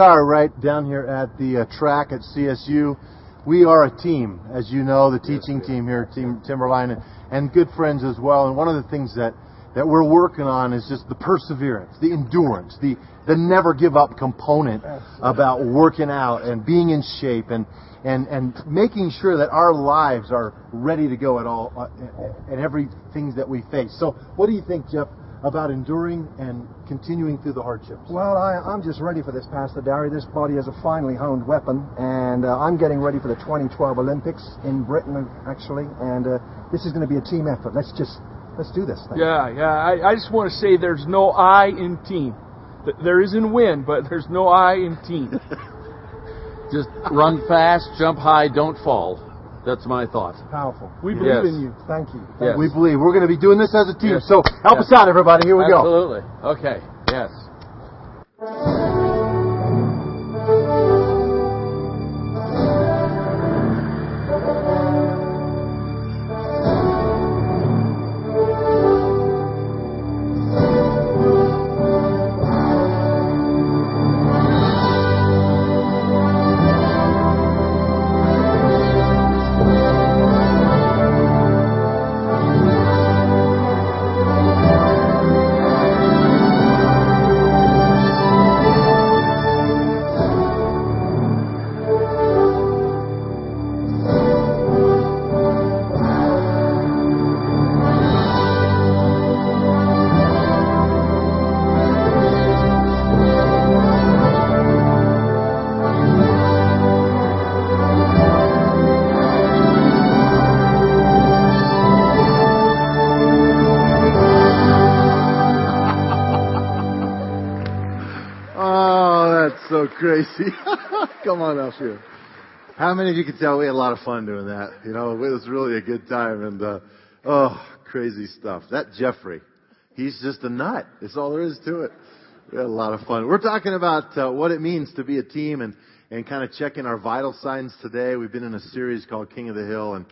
Well, here we are right down here at the uh, track at CSU. We are a team, as you know, the teaching yes, team here, Team Timberline, and, and good friends as well. And one of the things that, that we're working on is just the perseverance, the endurance, the, the never give up component about working out and being in shape and, and, and making sure that our lives are ready to go at all, uh, and everything that we face. So what do you think, Jeff, about enduring and continuing through the hardships? Well, I, am just ready for this, Pastor Dary. This body is a finely honed weapon, and uh, I'm getting ready for the 2012 Olympics in Britain, actually, and uh, this is going to be a team effort. Let's just let's do this thing. Yeah, yeah. I, I just want to say there's no I in team. There is in win, but there's no I in team. just run fast, jump high, don't fall. That's my thought. Powerful. We believe yes. in you. Thank you. Yes. We believe. We're going to be doing this as a team. Yes. So help us out, everybody. Here we Absolutely. go. Absolutely. Okay. Yes. Crazy. Come on up here. How many of you could tell we had a lot of fun doing that? You know, it was really a good time and, uh, oh, crazy stuff. That Jeffrey, he's just a nut. That's all there is to it. We had a lot of fun. We're talking about uh, what it means to be a team and, and kind of checking our vital signs today. We've been in a series called King of the Hill and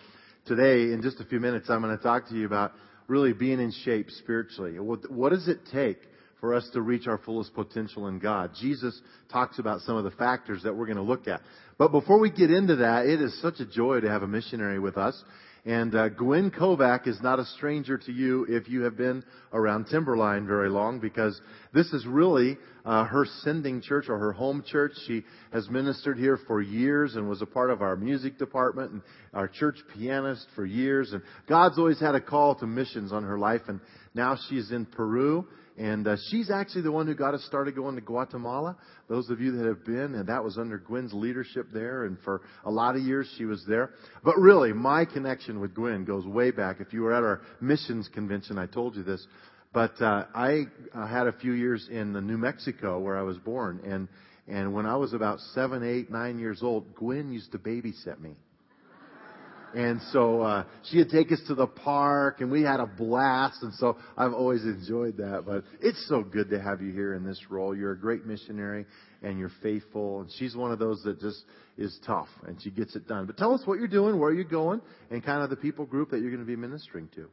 today, in just a few minutes, I'm going to talk to you about really being in shape spiritually. What, what does it take for us to reach our fullest potential in God. Jesus talks about some of the factors that we're going to look at. But before we get into that, it is such a joy to have a missionary with us. And uh, Gwen Kovac is not a stranger to you if you have been around Timberline very long, because this is really uh, her sending church or her home church. She has ministered here for years and was a part of our music department and our church pianist for years. And God's always had a call to missions on her life, and now she's in Peru and uh, she's actually the one who got us started going to Guatemala. Those of you that have been, and that was under Gwen's leadership there, and for a lot of years she was there. But really, my connection with Gwen goes way back. If you were at our missions convention, I told you this. But uh, I uh, had a few years in New Mexico where I was born, and and when I was about seven, eight, nine years old, Gwen used to babysit me. And so uh, she'd take us to the park, and we had a blast. And so I've always enjoyed that. But it's so good to have you here in this role. You're a great missionary, and you're faithful. And she's one of those that just is tough, and she gets it done. But tell us what you're doing, where you're going, and kind of the people group that you're going to be ministering to.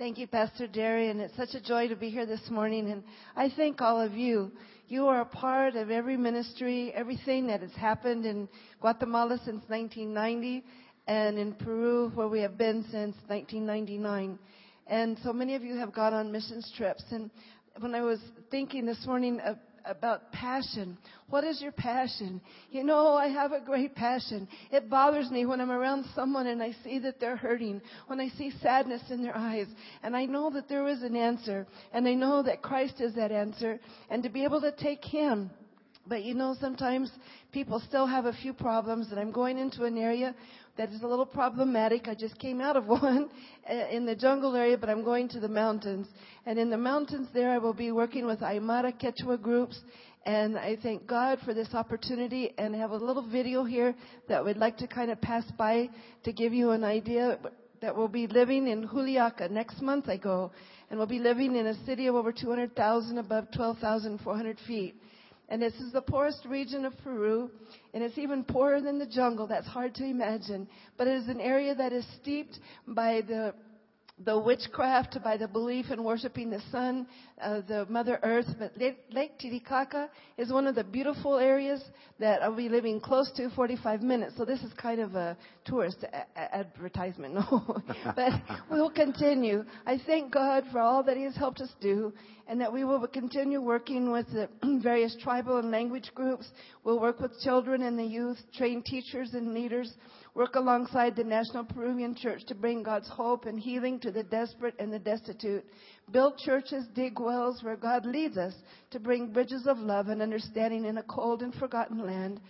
Thank you, Pastor Dary, and it's such a joy to be here this morning. And I thank all of you. You are a part of every ministry, everything that has happened in Guatemala since 1990 and in Peru, where we have been since 1999. And so many of you have gone on missions trips. And when I was thinking this morning about passion, what is your passion? You know, I have a great passion. It bothers me when I'm around someone and I see that they're hurting, when I see sadness in their eyes. And I know that there is an answer. And I know that Christ is that answer. And to be able to take Him but you know, sometimes people still have a few problems, and I'm going into an area that is a little problematic. I just came out of one uh, in the jungle area, but I'm going to the mountains. And in the mountains there, I will be working with Aymara Quechua groups. And I thank God for this opportunity and I have a little video here that we'd like to kind of pass by to give you an idea that we'll be living in Juliaca. Next month I go. And we'll be living in a city of over 200,000 above 12,400 feet. And this is the poorest region of Peru, and it's even poorer than the jungle. That's hard to imagine. But it is an area that is steeped by the the witchcraft by the belief in worshiping the sun, uh, the Mother Earth. But Lake Titicaca is one of the beautiful areas that I'll be living close to 45 minutes. So this is kind of a tourist a- advertisement. But we'll continue. I thank God for all that He has helped us do and that we will continue working with the various tribal and language groups. We'll work with children and the youth, train teachers and leaders work alongside the National Peruvian Church to bring God's hope and healing to the desperate and the destitute, build churches, dig wells where God leads us to bring bridges of love and understanding in a cold and forgotten land.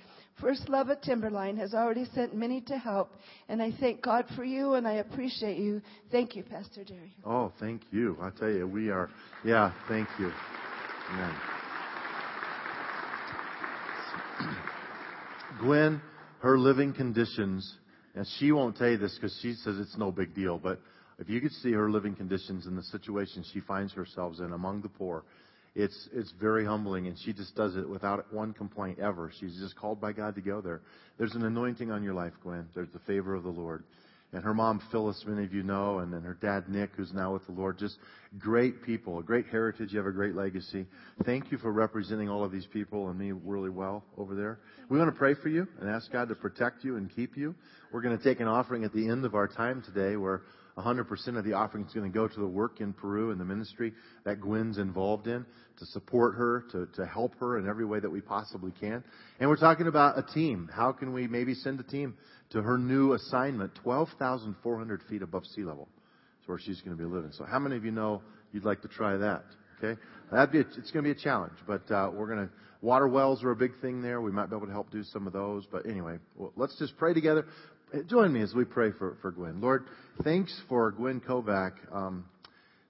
First Love at Timberline has already sent many to help, and I thank God for you and I appreciate you. Thank you, Pastor Jerry. Oh, thank you. I tell you, we are, yeah, thank you. Amen. Gwen, her living conditions, and she won't tell you this because she says it's no big deal, but if you could see her living conditions and the situation she finds herself in among the poor, it's it's very humbling, and she just does it without one complaint ever. She's just called by God to go there. There's an anointing on your life, Gwen. There's the favor of the Lord. And her mom, Phyllis, many of you know, and then her dad, Nick, who's now with the Lord. Just great people, a great heritage. You have a great legacy. Thank you for representing all of these people and me really well over there. We want to pray for you and ask God to protect you and keep you. We're going to take an offering at the end of our time today where 100% of the offering is going to go to the work in Peru and the ministry that Gwen's involved in to support her, to, to help her in every way that we possibly can. And we're talking about a team. How can we maybe send a team to her new assignment, 12,400 feet above sea level? That's where she's going to be living. So how many of you know you'd like to try that? Okay? That'd be a, it's going to be a challenge, but uh, we're going to, water wells are a big thing there. We might be able to help do some of those. But anyway, well, let's just pray together. Join me as we pray for, for Gwen. Lord, thanks for Gwen Kovac, um,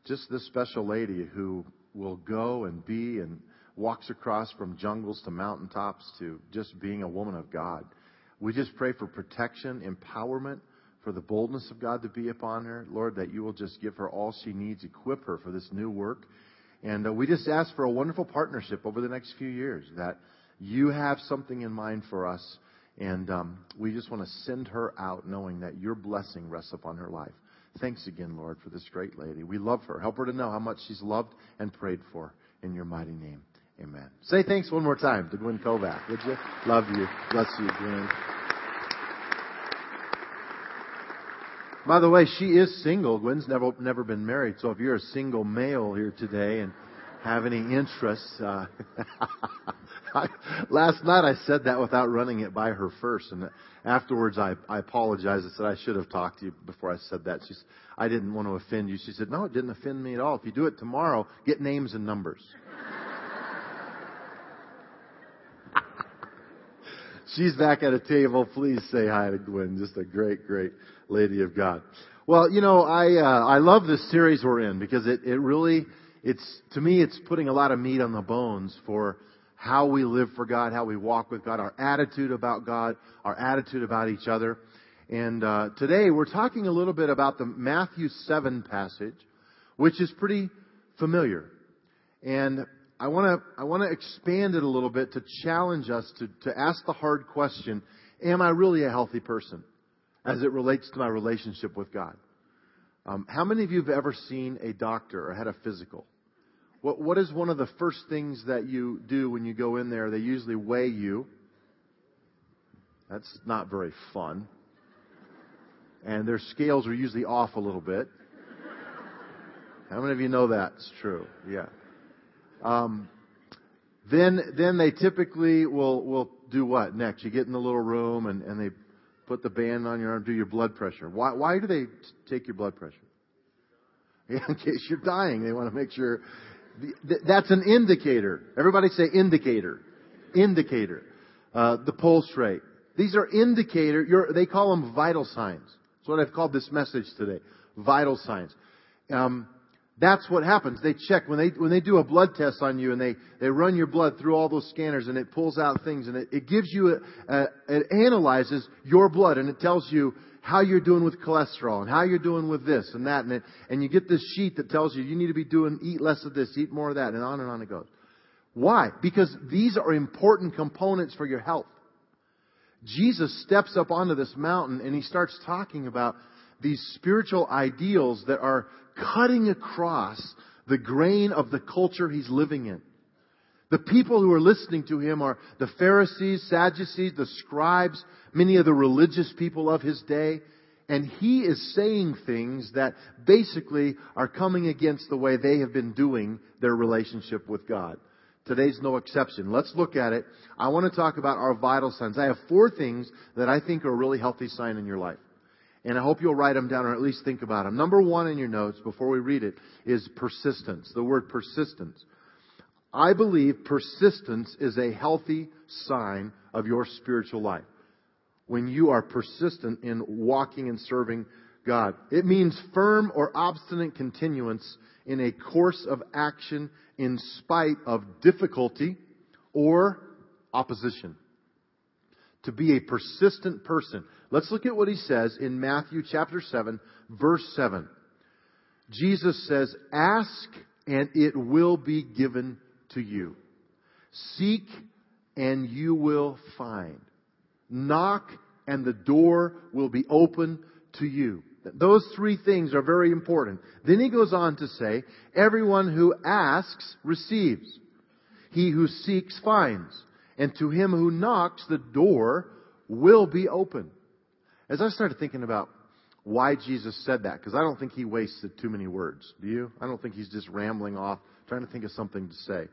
just this special lady who will go and be and walks across from jungles to mountaintops to just being a woman of God. We just pray for protection, empowerment, for the boldness of God to be upon her. Lord, that you will just give her all she needs, equip her for this new work. And uh, we just ask for a wonderful partnership over the next few years, that you have something in mind for us and um, we just want to send her out knowing that your blessing rests upon her life. Thanks again, Lord, for this great lady. We love her. Help her to know how much she's loved and prayed for. In your mighty name, amen. Say thanks one more time to Gwen Kovac, would you? Love you. Bless you, Gwen. By the way, she is single. Gwen's never never been married. So if you're a single male here today and have any interest, uh, last night I said that without running it by her first, and afterwards I, I apologized. I said I should have talked to you before I said that. She, said, I didn't want to offend you. She said, "No, it didn't offend me at all. If you do it tomorrow, get names and numbers." She's back at a table. Please say hi to Gwen. Just a great, great lady of God. Well, you know, I uh, I love this series we're in because it it really it's to me it's putting a lot of meat on the bones for how we live for God, how we walk with God, our attitude about God, our attitude about each other. And uh, today we're talking a little bit about the Matthew 7 passage, which is pretty familiar. And I want to I want to expand it a little bit to challenge us to, to ask the hard question, am I really a healthy person as it relates to my relationship with God? Um, how many of you have ever seen a doctor or had a physical? What, what is one of the first things that you do when you go in there? They usually weigh you. That's not very fun. And their scales are usually off a little bit. How many of you know that's true? Yeah. Um, then, then they typically will, will do what next? You get in the little room and, and they put the band on your arm, do your blood pressure. Why, why do they take your blood pressure? Yeah, in case you're dying, they want to make sure that's an indicator. Everybody say indicator. Indicator. Uh, the pulse rate. These are indicator. they call them vital signs. That's what I've called this message today. Vital signs. Um, that's what happens. They check when they when they do a blood test on you and they they run your blood through all those scanners and it pulls out things and it, it gives you a, a, it analyzes your blood and it tells you how you're doing with cholesterol and how you're doing with this and that and it, and you get this sheet that tells you you need to be doing eat less of this, eat more of that, and on and on it goes. Why? Because these are important components for your health. Jesus steps up onto this mountain and he starts talking about these spiritual ideals that are cutting across the grain of the culture he's living in. The people who are listening to him are the Pharisees, Sadducees, the scribes, many of the religious people of his day. And he is saying things that basically are coming against the way they have been doing their relationship with God. Today's no exception. Let's look at it. I want to talk about our vital signs. I have four things that I think are a really healthy sign in your life. And I hope you'll write them down or at least think about them. Number one in your notes before we read it is persistence. The word persistence. I believe persistence is a healthy sign of your spiritual life. When you are persistent in walking and serving God. It means firm or obstinate continuance in a course of action in spite of difficulty or opposition. To be a persistent person. Let's look at what he says in Matthew chapter 7, verse 7. Jesus says, Ask and it will be given to you. Seek and you will find. Knock and the door will be open to you. Those three things are very important. Then he goes on to say, everyone who asks receives. He who seeks finds. And to him who knocks, the door will be open. As I started thinking about why Jesus said that, because I don't think he wasted too many words. Do you? I don't think he's just rambling off, trying to think of something to say.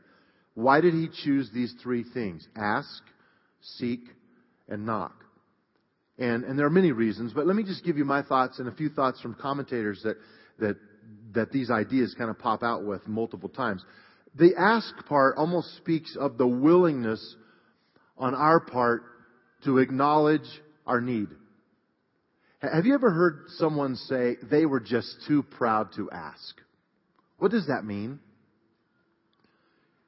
Why did he choose these three things? Ask, seek, and knock. And, and there are many reasons, but let me just give you my thoughts and a few thoughts from commentators that, that, that these ideas kind of pop out with multiple times. The ask part almost speaks of the willingness on our part to acknowledge our need. Have you ever heard someone say they were just too proud to ask? What does that mean?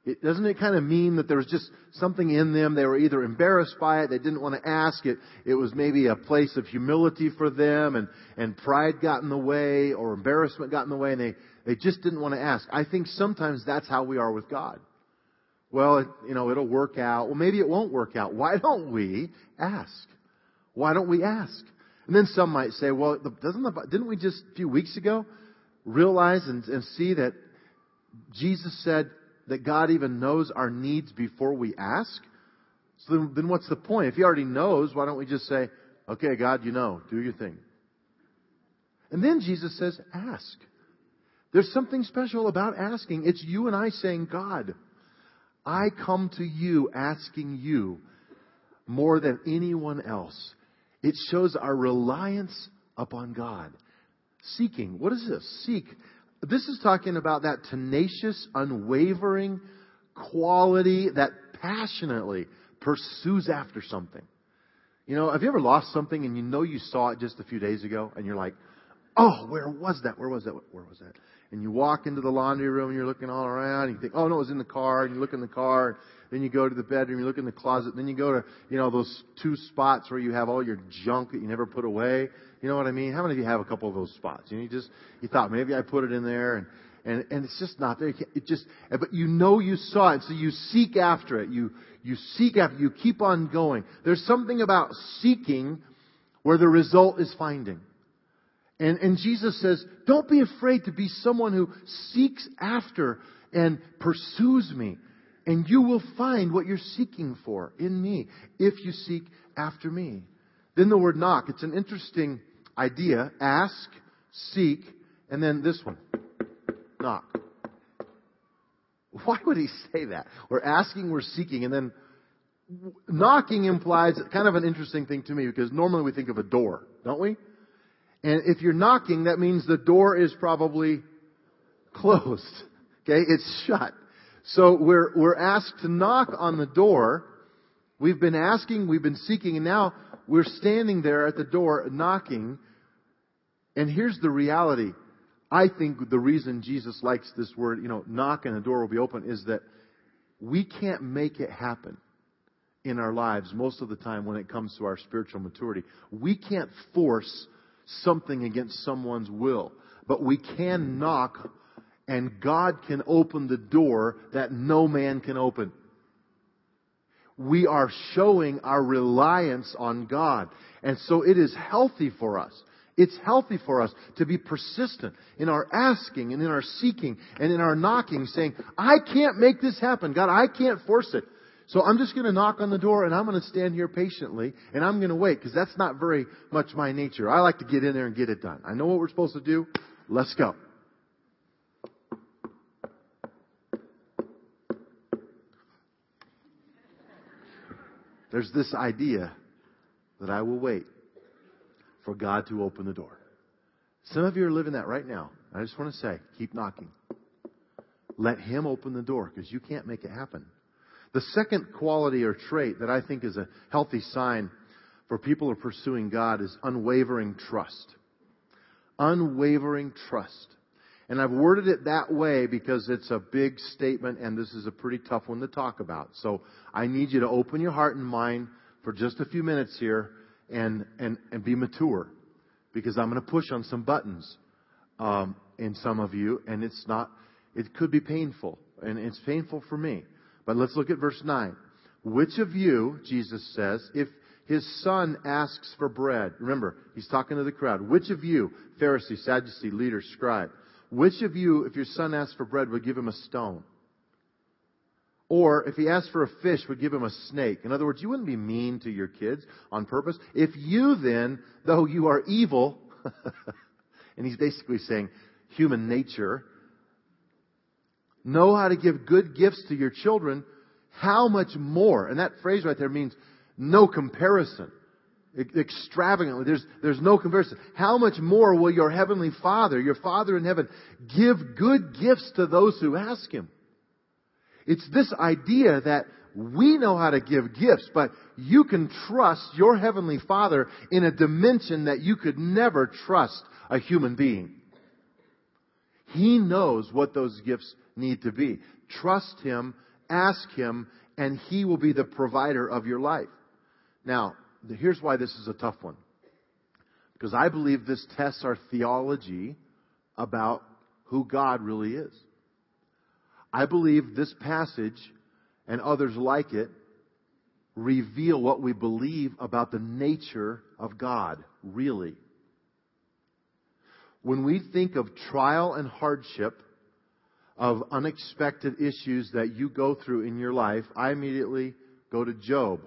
It, doesn't it kind of mean that there was just something in them? They were either embarrassed by it, they didn't want to ask it, it was maybe a place of humility for them, and, and pride got in the way, or embarrassment got in the way, and they, they just didn't want to ask. I think sometimes that's how we are with God. Well, it, you know, it'll work out. Well, maybe it won't work out. Why don't we ask? Why don't we ask? And then some might say, well, doesn't the, didn't we just a few weeks ago realize and, and see that Jesus said, that God even knows our needs before we ask? So then, then what's the point? If He already knows, why don't we just say, okay, God, you know, do your thing. And then Jesus says, ask. There's something special about asking. It's you and I saying, God, I come to you asking you more than anyone else. It shows our reliance upon God. Seeking. What is this? Seek. This is talking about that tenacious, unwavering quality that passionately pursues after something. You know, have you ever lost something and you know you saw it just a few days ago and you're like, oh, where was that? Where was that? Where was that? And you walk into the laundry room and you're looking all around and you think, oh no, it was in the car and you look in the car then you go to the bedroom, you look in the closet, then you go to, you know, those two spots where you have all your junk that you never put away. You know what I mean? How many of you have a couple of those spots? You know, you just, you thought maybe I put it in there and, and, and it's just not there. It just, but you know you saw it, so you seek after it. You, you seek after, you keep on going. There's something about seeking where the result is finding. And, and Jesus says, don't be afraid to be someone who seeks after and pursues me and you will find what you're seeking for in me if you seek after me. Then the word knock, it's an interesting idea. Ask, seek, and then this one. Knock. Why would he say that? We're asking, we're seeking, and then knocking implies kind of an interesting thing to me because normally we think of a door, don't we? And if you're knocking, that means the door is probably closed. Okay? It's shut. So we're, we're asked to knock on the door. We've been asking, we've been seeking, and now we're standing there at the door knocking. And here's the reality. I think the reason Jesus likes this word, you know, knock and the door will be open is that we can't make it happen in our lives most of the time when it comes to our spiritual maturity. We can't force something against someone's will, but we can knock and God can open the door that no man can open. We are showing our reliance on God. And so it is healthy for us. It's healthy for us to be persistent in our asking and in our seeking and in our knocking saying, I can't make this happen. God, I can't force it. So I'm just going to knock on the door and I'm going to stand here patiently and I'm going to wait because that's not very much my nature. I like to get in there and get it done. I know what we're supposed to do. Let's go. There's this idea that I will wait for God to open the door. Some of you are living that right now. I just want to say, keep knocking. Let Him open the door because you can't make it happen. The second quality or trait that I think is a healthy sign for people who are pursuing God is unwavering trust. Unwavering trust. And I've worded it that way because it's a big statement and this is a pretty tough one to talk about. So I need you to open your heart and mind for just a few minutes here and, and, and be mature because I'm going to push on some buttons um, in some of you and it's not, it could be painful and it's painful for me. But let's look at verse 9. Which of you, Jesus says, if his son asks for bread, remember, he's talking to the crowd, which of you, Pharisee, Sadducee, leader, scribe, which of you, if your son asks for bread, would give him a stone? Or if he asked for a fish, would give him a snake. In other words, you wouldn't be mean to your kids on purpose. If you then, though you are evil, and he's basically saying human nature, know how to give good gifts to your children, how much more? And that phrase right there means no comparison. Extravagantly. There's, there's no comparison. How much more will your heavenly Father, your Father in heaven, give good gifts to those who ask Him? It's this idea that we know how to give gifts, but you can trust your Heavenly Father in a dimension that you could never trust a human being. He knows what those gifts need to be. Trust Him, ask Him, and He will be the provider of your life. Now, here's why this is a tough one. Because I believe this tests our theology about who God really is. I believe this passage and others like it reveal what we believe about the nature of God, really. When we think of trial and hardship, of unexpected issues that you go through in your life, I immediately go to Job.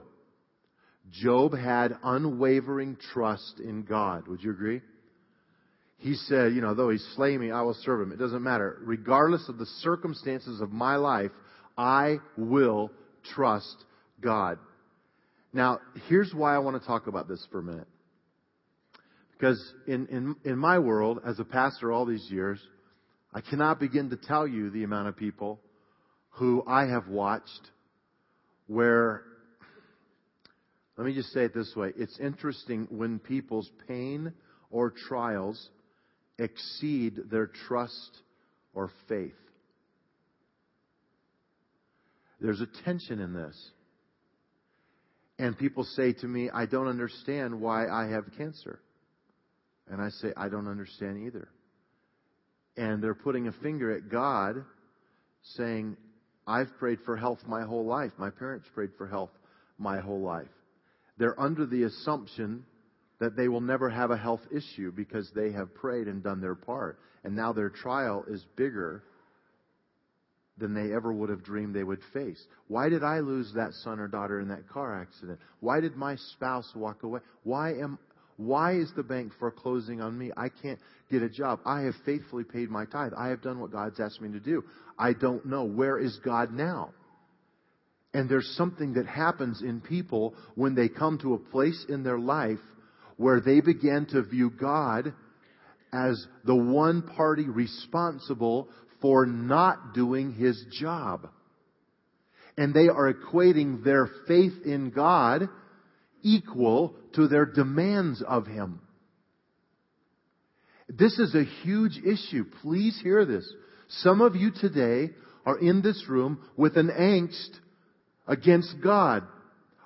Job had unwavering trust in God. Would you agree? He said, you know, though he slay me, I will serve him. It doesn't matter. Regardless of the circumstances of my life, I will trust God. Now, here's why I want to talk about this for a minute. Because in, in, in my world, as a pastor all these years, I cannot begin to tell you the amount of people who I have watched where, let me just say it this way. It's interesting when people's pain or trials exceed their trust or faith. There's a tension in this. And people say to me, I don't understand why I have cancer. And I say, I don't understand either and they're putting a finger at God saying, I've prayed for health my whole life. My parents prayed for health my whole life. They're under the assumption that they will never have a health issue because they have prayed and done their part. And now their trial is bigger than they ever would have dreamed they would face. Why did I lose that son or daughter in that car accident? Why did my spouse walk away? Why am why is the bank foreclosing on me? I can't get a job. I have faithfully paid my tithe. I have done what God's asked me to do. I don't know. Where is God now? And there's something that happens in people when they come to a place in their life where they begin to view God as the one party responsible for not doing his job. And they are equating their faith in God equal to their demands of Him. This is a huge issue. Please hear this. Some of you today are in this room with an angst against God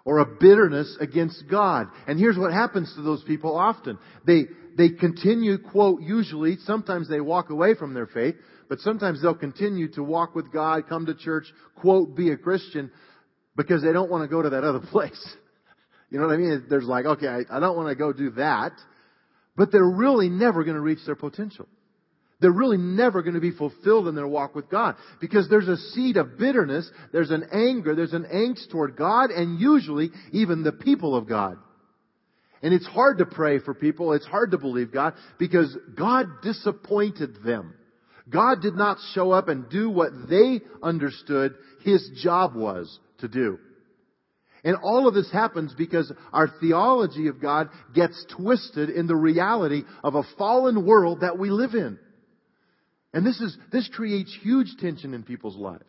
or a bitterness against God. And here's what happens to those people often. They, they continue, quote, usually, sometimes they walk away from their faith, but sometimes they'll continue to walk with God, come to church, quote, be a Christian, because they don't want to go to that other place. You know what I mean? There's like, okay, I, I don't want to go do that, but they're really never going to reach their potential. They're really never going to be fulfilled in their walk with God because there's a seed of bitterness, there's an anger, there's an angst toward God and usually even the people of God. And it's hard to pray for people, it's hard to believe God because God disappointed them. God did not show up and do what they understood His job was to do. And all of this happens because our theology of God gets twisted in the reality of a fallen world that we live in. And this is, this creates huge tension in people's lives.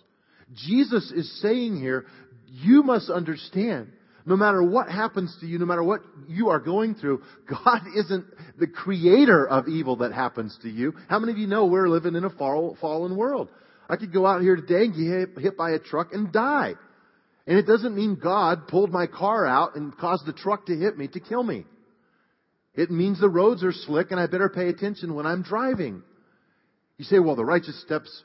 Jesus is saying here, you must understand, no matter what happens to you, no matter what you are going through, God isn't the creator of evil that happens to you. How many of you know we're living in a fallen world? I could go out here today and get hit by a truck and die. And it doesn't mean God pulled my car out and caused the truck to hit me to kill me. It means the roads are slick and I better pay attention when I'm driving. You say, well, the righteous steps,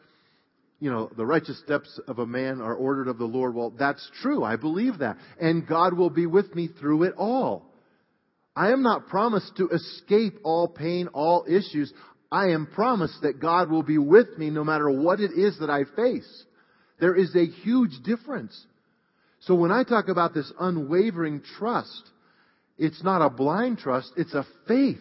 you know, the righteous steps of a man are ordered of the Lord. Well, that's true. I believe that. And God will be with me through it all. I am not promised to escape all pain, all issues. I am promised that God will be with me no matter what it is that I face. There is a huge difference. So when I talk about this unwavering trust, it's not a blind trust, it's a faith.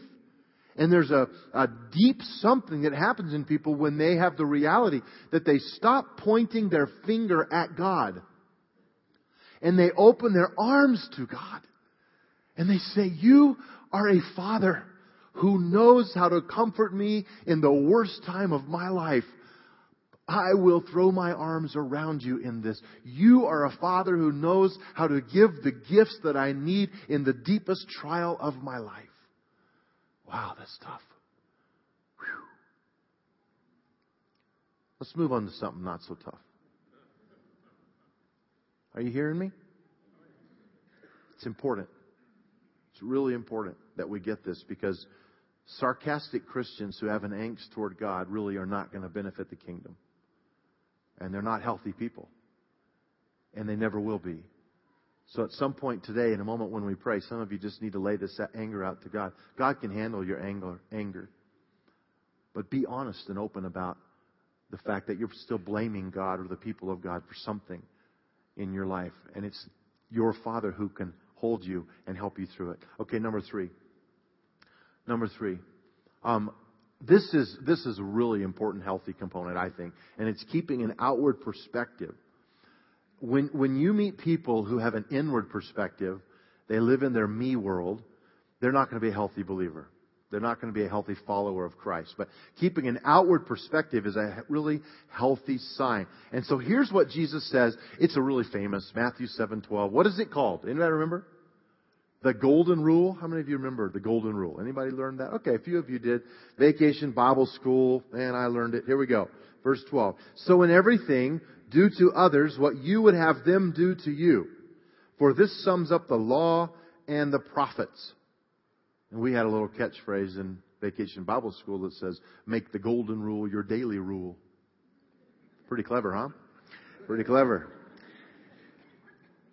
And there's a, a deep something that happens in people when they have the reality that they stop pointing their finger at God. And they open their arms to God. And they say, you are a father who knows how to comfort me in the worst time of my life. I will throw my arms around you in this. You are a father who knows how to give the gifts that I need in the deepest trial of my life. Wow, that's tough. Whew. Let's move on to something not so tough. Are you hearing me? It's important. It's really important that we get this because sarcastic Christians who have an angst toward God really are not going to benefit the kingdom. And they're not healthy people. And they never will be. So at some point today, in a moment when we pray, some of you just need to lay this anger out to God. God can handle your anger, anger. But be honest and open about the fact that you're still blaming God or the people of God for something in your life. And it's your Father who can hold you and help you through it. Okay, number three. Number three. Um, this is this is a really important healthy component, I think, and it's keeping an outward perspective when, when you meet people who have an inward perspective, they live in their me world, they're not going to be a healthy believer. They're not going to be a healthy follower of Christ. But keeping an outward perspective is a really healthy sign. And so here's what Jesus says. It's a really famous Matthew 7:12. What is it called? Anybody remember? The golden rule. How many of you remember the golden rule? Anybody learned that? Okay, a few of you did. Vacation Bible school, and I learned it. Here we go. Verse 12. So in everything, do to others what you would have them do to you. For this sums up the law and the prophets. And we had a little catchphrase in Vacation Bible School that says, make the golden rule your daily rule. Pretty clever, huh? Pretty clever.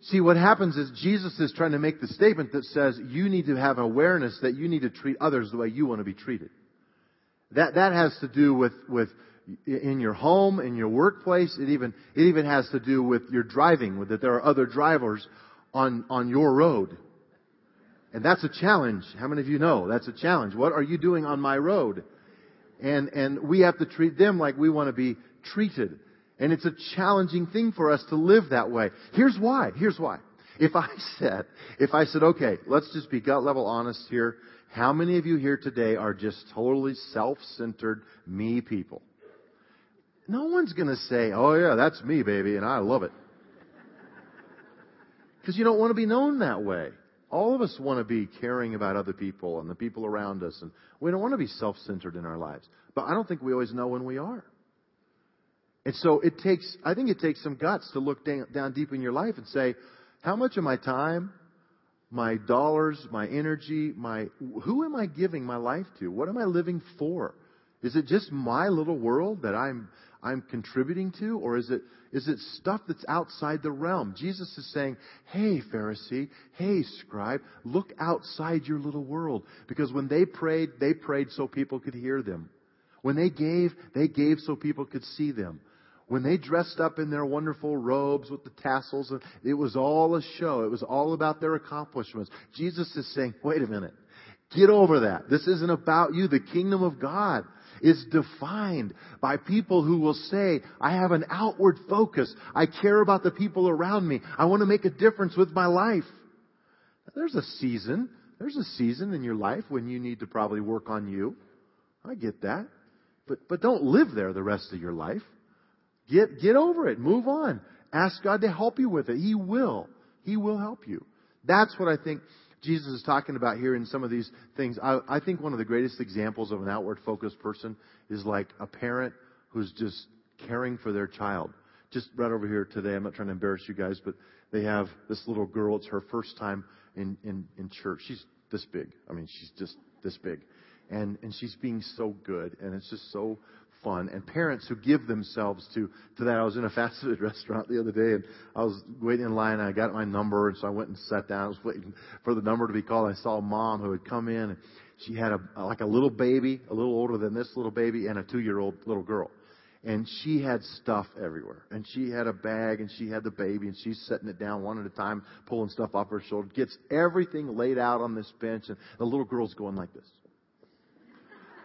See, what happens is Jesus is trying to make the statement that says you need to have awareness that you need to treat others the way you want to be treated. That, that has to do with, with in your home, in your workplace. It even, it even has to do with your driving, with that there are other drivers on, on your road. And that's a challenge. How many of you know that's a challenge? What are you doing on my road? And, and we have to treat them like we want to be treated. And it's a challenging thing for us to live that way. Here's why. Here's why. If I said, if I said, okay, let's just be gut level honest here. How many of you here today are just totally self-centered me people? No one's going to say, oh yeah, that's me, baby, and I love it. Because you don't want to be known that way. All of us want to be caring about other people and the people around us, and we don't want to be self-centered in our lives. But I don't think we always know when we are. And so it takes, I think it takes some guts to look down, down deep in your life and say, how much of my time, my dollars, my energy, my, who am I giving my life to? What am I living for? Is it just my little world that I'm, I'm contributing to, or is it, is it stuff that's outside the realm? Jesus is saying, hey, Pharisee, hey, scribe, look outside your little world. Because when they prayed, they prayed so people could hear them. When they gave, they gave so people could see them. When they dressed up in their wonderful robes with the tassels, it was all a show. It was all about their accomplishments. Jesus is saying, wait a minute. Get over that. This isn't about you. The kingdom of God is defined by people who will say, I have an outward focus. I care about the people around me. I want to make a difference with my life. There's a season. There's a season in your life when you need to probably work on you. I get that. But, but don't live there the rest of your life. Get, get over it. Move on. Ask God to help you with it. He will. He will help you. That's what I think Jesus is talking about here in some of these things. I, I think one of the greatest examples of an outward focused person is like a parent who's just caring for their child. Just right over here today, I'm not trying to embarrass you guys, but they have this little girl. It's her first time in, in, in church. She's this big. I mean, she's just this big. And, and she's being so good, and it's just so fun. And parents who give themselves to, to that. I was in a fast food restaurant the other day and I was waiting in line and I got my number and so I went and sat down. I was waiting for the number to be called. I saw a mom who had come in and she had a, like a little baby, a little older than this little baby and a two year old little girl. And she had stuff everywhere. And she had a bag and she had the baby and she's setting it down one at a time, pulling stuff off her shoulder, gets everything laid out on this bench and the little girl's going like this.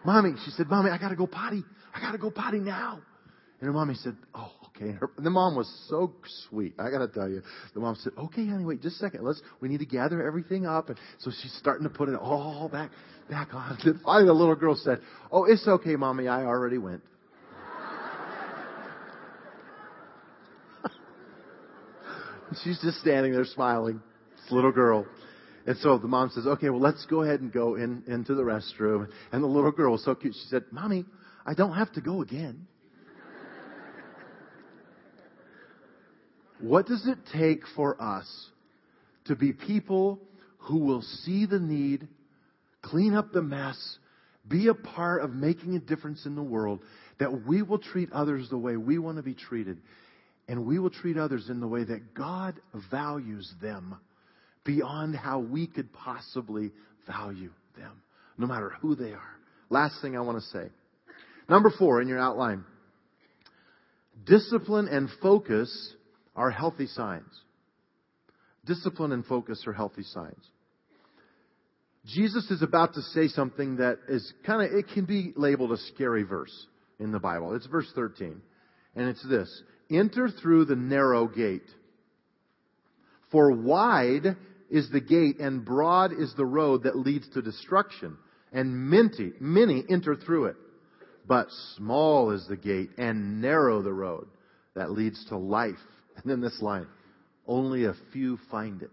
Mommy, she said, Mommy, I gotta go potty. I gotta go potty now. And her mommy said, Oh, okay. And, her, and the mom was so sweet. I gotta tell you. The mom said, Okay, honey, wait just a second. Let's, we need to gather everything up. And so she's starting to put it all back, back on. And finally the little girl said, Oh, it's okay, mommy. I already went. she's just standing there smiling. This little girl. And so the mom says, okay, well, let's go ahead and go in, into the restroom. And the little girl was so cute. She said, mommy, I don't have to go again. what does it take for us to be people who will see the need, clean up the mess, be a part of making a difference in the world, that we will treat others the way we want to be treated, and we will treat others in the way that God values them beyond how we could possibly value them, no matter who they are. Last thing I want to say. Number four in your outline. Discipline and focus are healthy signs. Discipline and focus are healthy signs. Jesus is about to say something that is kind of, it can be labeled a scary verse in the Bible. It's verse 13. And it's this. Enter through the narrow gate. For wide is the gate, and broad is the road that leads to destruction, and many, many enter through it. But small is the gate, and narrow the road that leads to life. And then this line, only a few find it.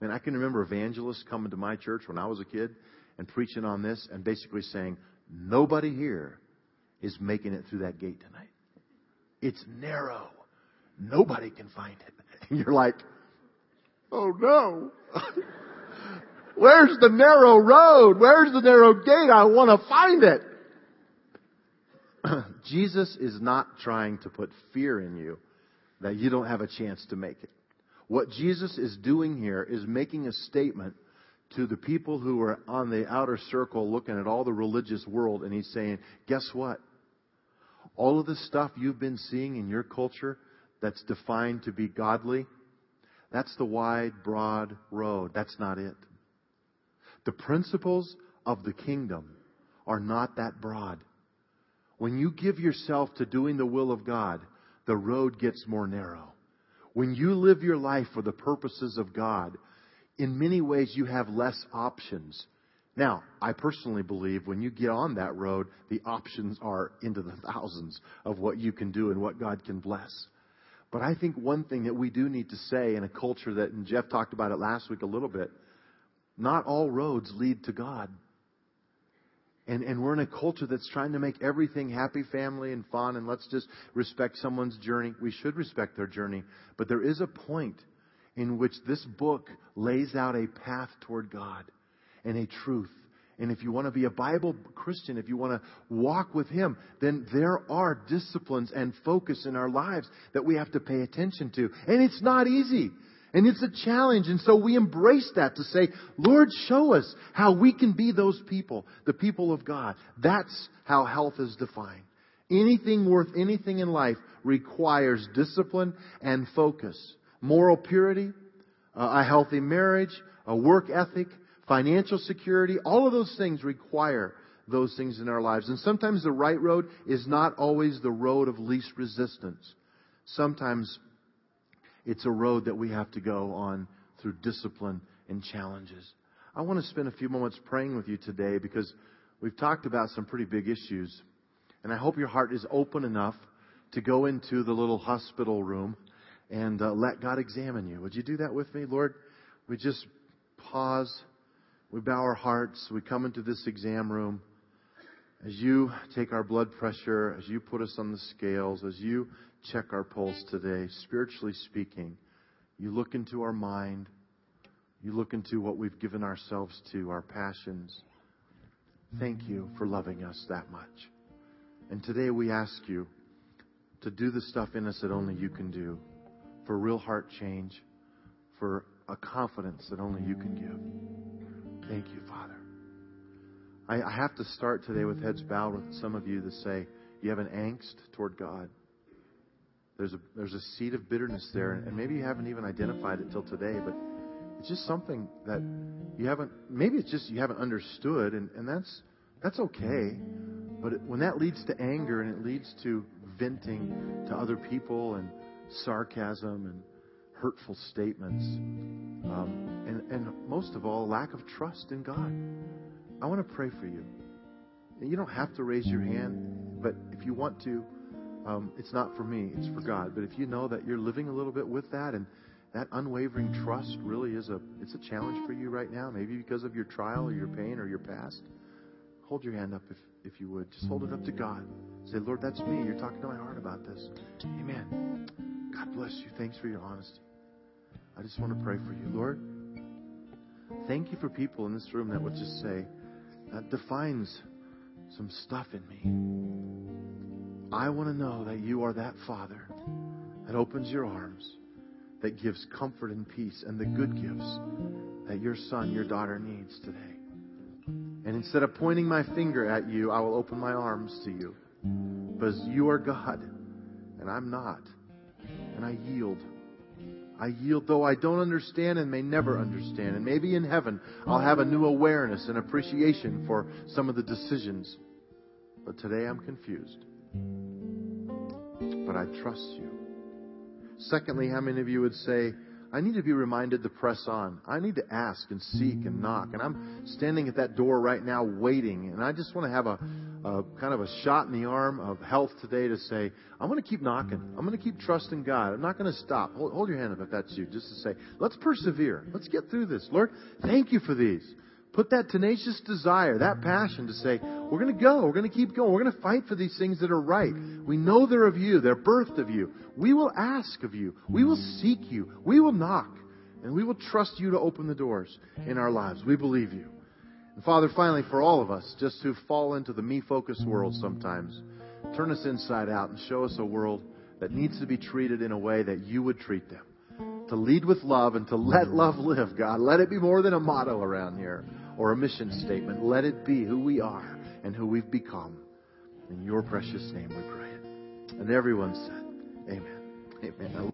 And I can remember evangelists coming to my church when I was a kid and preaching on this and basically saying, nobody here is making it through that gate tonight. It's narrow. Nobody can find it. And you're like, Oh no. Where's the narrow road? Where's the narrow gate? I want to find it. Jesus is not trying to put fear in you that you don't have a chance to make it. What Jesus is doing here is making a statement to the people who are on the outer circle looking at all the religious world, and he's saying, guess what? All of the stuff you've been seeing in your culture that's defined to be godly, that's the wide, broad road. That's not it. The principles of the kingdom are not that broad. When you give yourself to doing the will of God, the road gets more narrow. When you live your life for the purposes of God, in many ways you have less options. Now, I personally believe when you get on that road, the options are into the thousands of what you can do and what God can bless. But I think one thing that we do need to say in a culture that, and Jeff talked about it last week a little bit, not all roads lead to God. And, and we're in a culture that's trying to make everything happy family and fun and let's just respect someone's journey. We should respect their journey. But there is a point in which this book lays out a path toward God and a truth And if you want to be a Bible Christian, if you want to walk with Him, then there are disciplines and focus in our lives that we have to pay attention to. And it's not easy. And it's a challenge. And so we embrace that to say, Lord, show us how we can be those people, the people of God. That's how health is defined. Anything worth anything in life requires discipline and focus. Moral purity, a healthy marriage, a work ethic, financial security, all of those things require those things in our lives. And sometimes the right road is not always the road of least resistance. Sometimes it's a road that we have to go on through discipline and challenges. I want to spend a few moments praying with you today because we've talked about some pretty big issues. And I hope your heart is open enough to go into the little hospital room and uh, let God examine you. Would you do that with me? Lord, we just pause. We bow our hearts. We come into this exam room. As you take our blood pressure, as you put us on the scales, as you check our pulse today, spiritually speaking, you look into our mind. You look into what we've given ourselves to, our passions. Thank you for loving us that much. And today we ask you to do the stuff in us that only you can do for real heart change, for a confidence that only you can give. Thank you, Father. I, I have to start today with heads bowed with some of you to say you have an angst toward God. There's a, there's a seed of bitterness there, and maybe you haven't even identified it till today, but it's just something that you haven't, maybe it's just you haven't understood, and, and that's, that's okay. But it, when that leads to anger and it leads to venting to other people and sarcasm and hurtful statements, um, and, and most of all, lack of trust in God, I want to pray for you. And you don't have to raise your hand, but if you want to, um, it's not for me, it's for God. But if you know that you're living a little bit with that and that unwavering trust really is a it's a challenge for you right now, maybe because of your trial or your pain or your past, hold your hand up if, if you would. Just hold it up to God. Say, Lord, that's me. You're talking to my heart about this. Amen. God bless you. Thanks for your honesty. I just want to pray for you. Lord, thank you for people in this room that would just say, that defines some stuff in me. I want to know that you are that Father that opens your arms, that gives comfort and peace and the good gifts that your son, your daughter needs today. And instead of pointing my finger at you, I will open my arms to you. Because you are God, and I'm not. And I yield. I yield, though I don't understand and may never understand. And maybe in heaven I'll have a new awareness and appreciation for some of the decisions. But today I'm confused. But I trust you. Secondly, how many of you would say, I need to be reminded to press on. I need to ask and seek and knock. And I'm standing at that door right now waiting. And I just want to have a, a kind of a shot in the arm of health today to say, I'm going to keep knocking. I'm going to keep trusting God. I'm not going to stop. Hold, hold your hand up if that's you, just to say, let's persevere. Let's get through this. Lord, thank you for these. Put that tenacious desire, that passion to say, we're going to go. We're going to keep going. We're going to fight for these things that are right. We know they're of you. They're birthed of you. We will ask of you. We will seek you. We will knock. And we will trust you to open the doors in our lives. We believe you. And Father, finally, for all of us, just who fall into the me focused world sometimes, turn us inside out and show us a world that needs to be treated in a way that you would treat them. To lead with love and to let love live, God. Let it be more than a motto around here or a mission statement. Let it be who we are and who we've become. In your precious name we pray. And everyone said, Amen. Amen.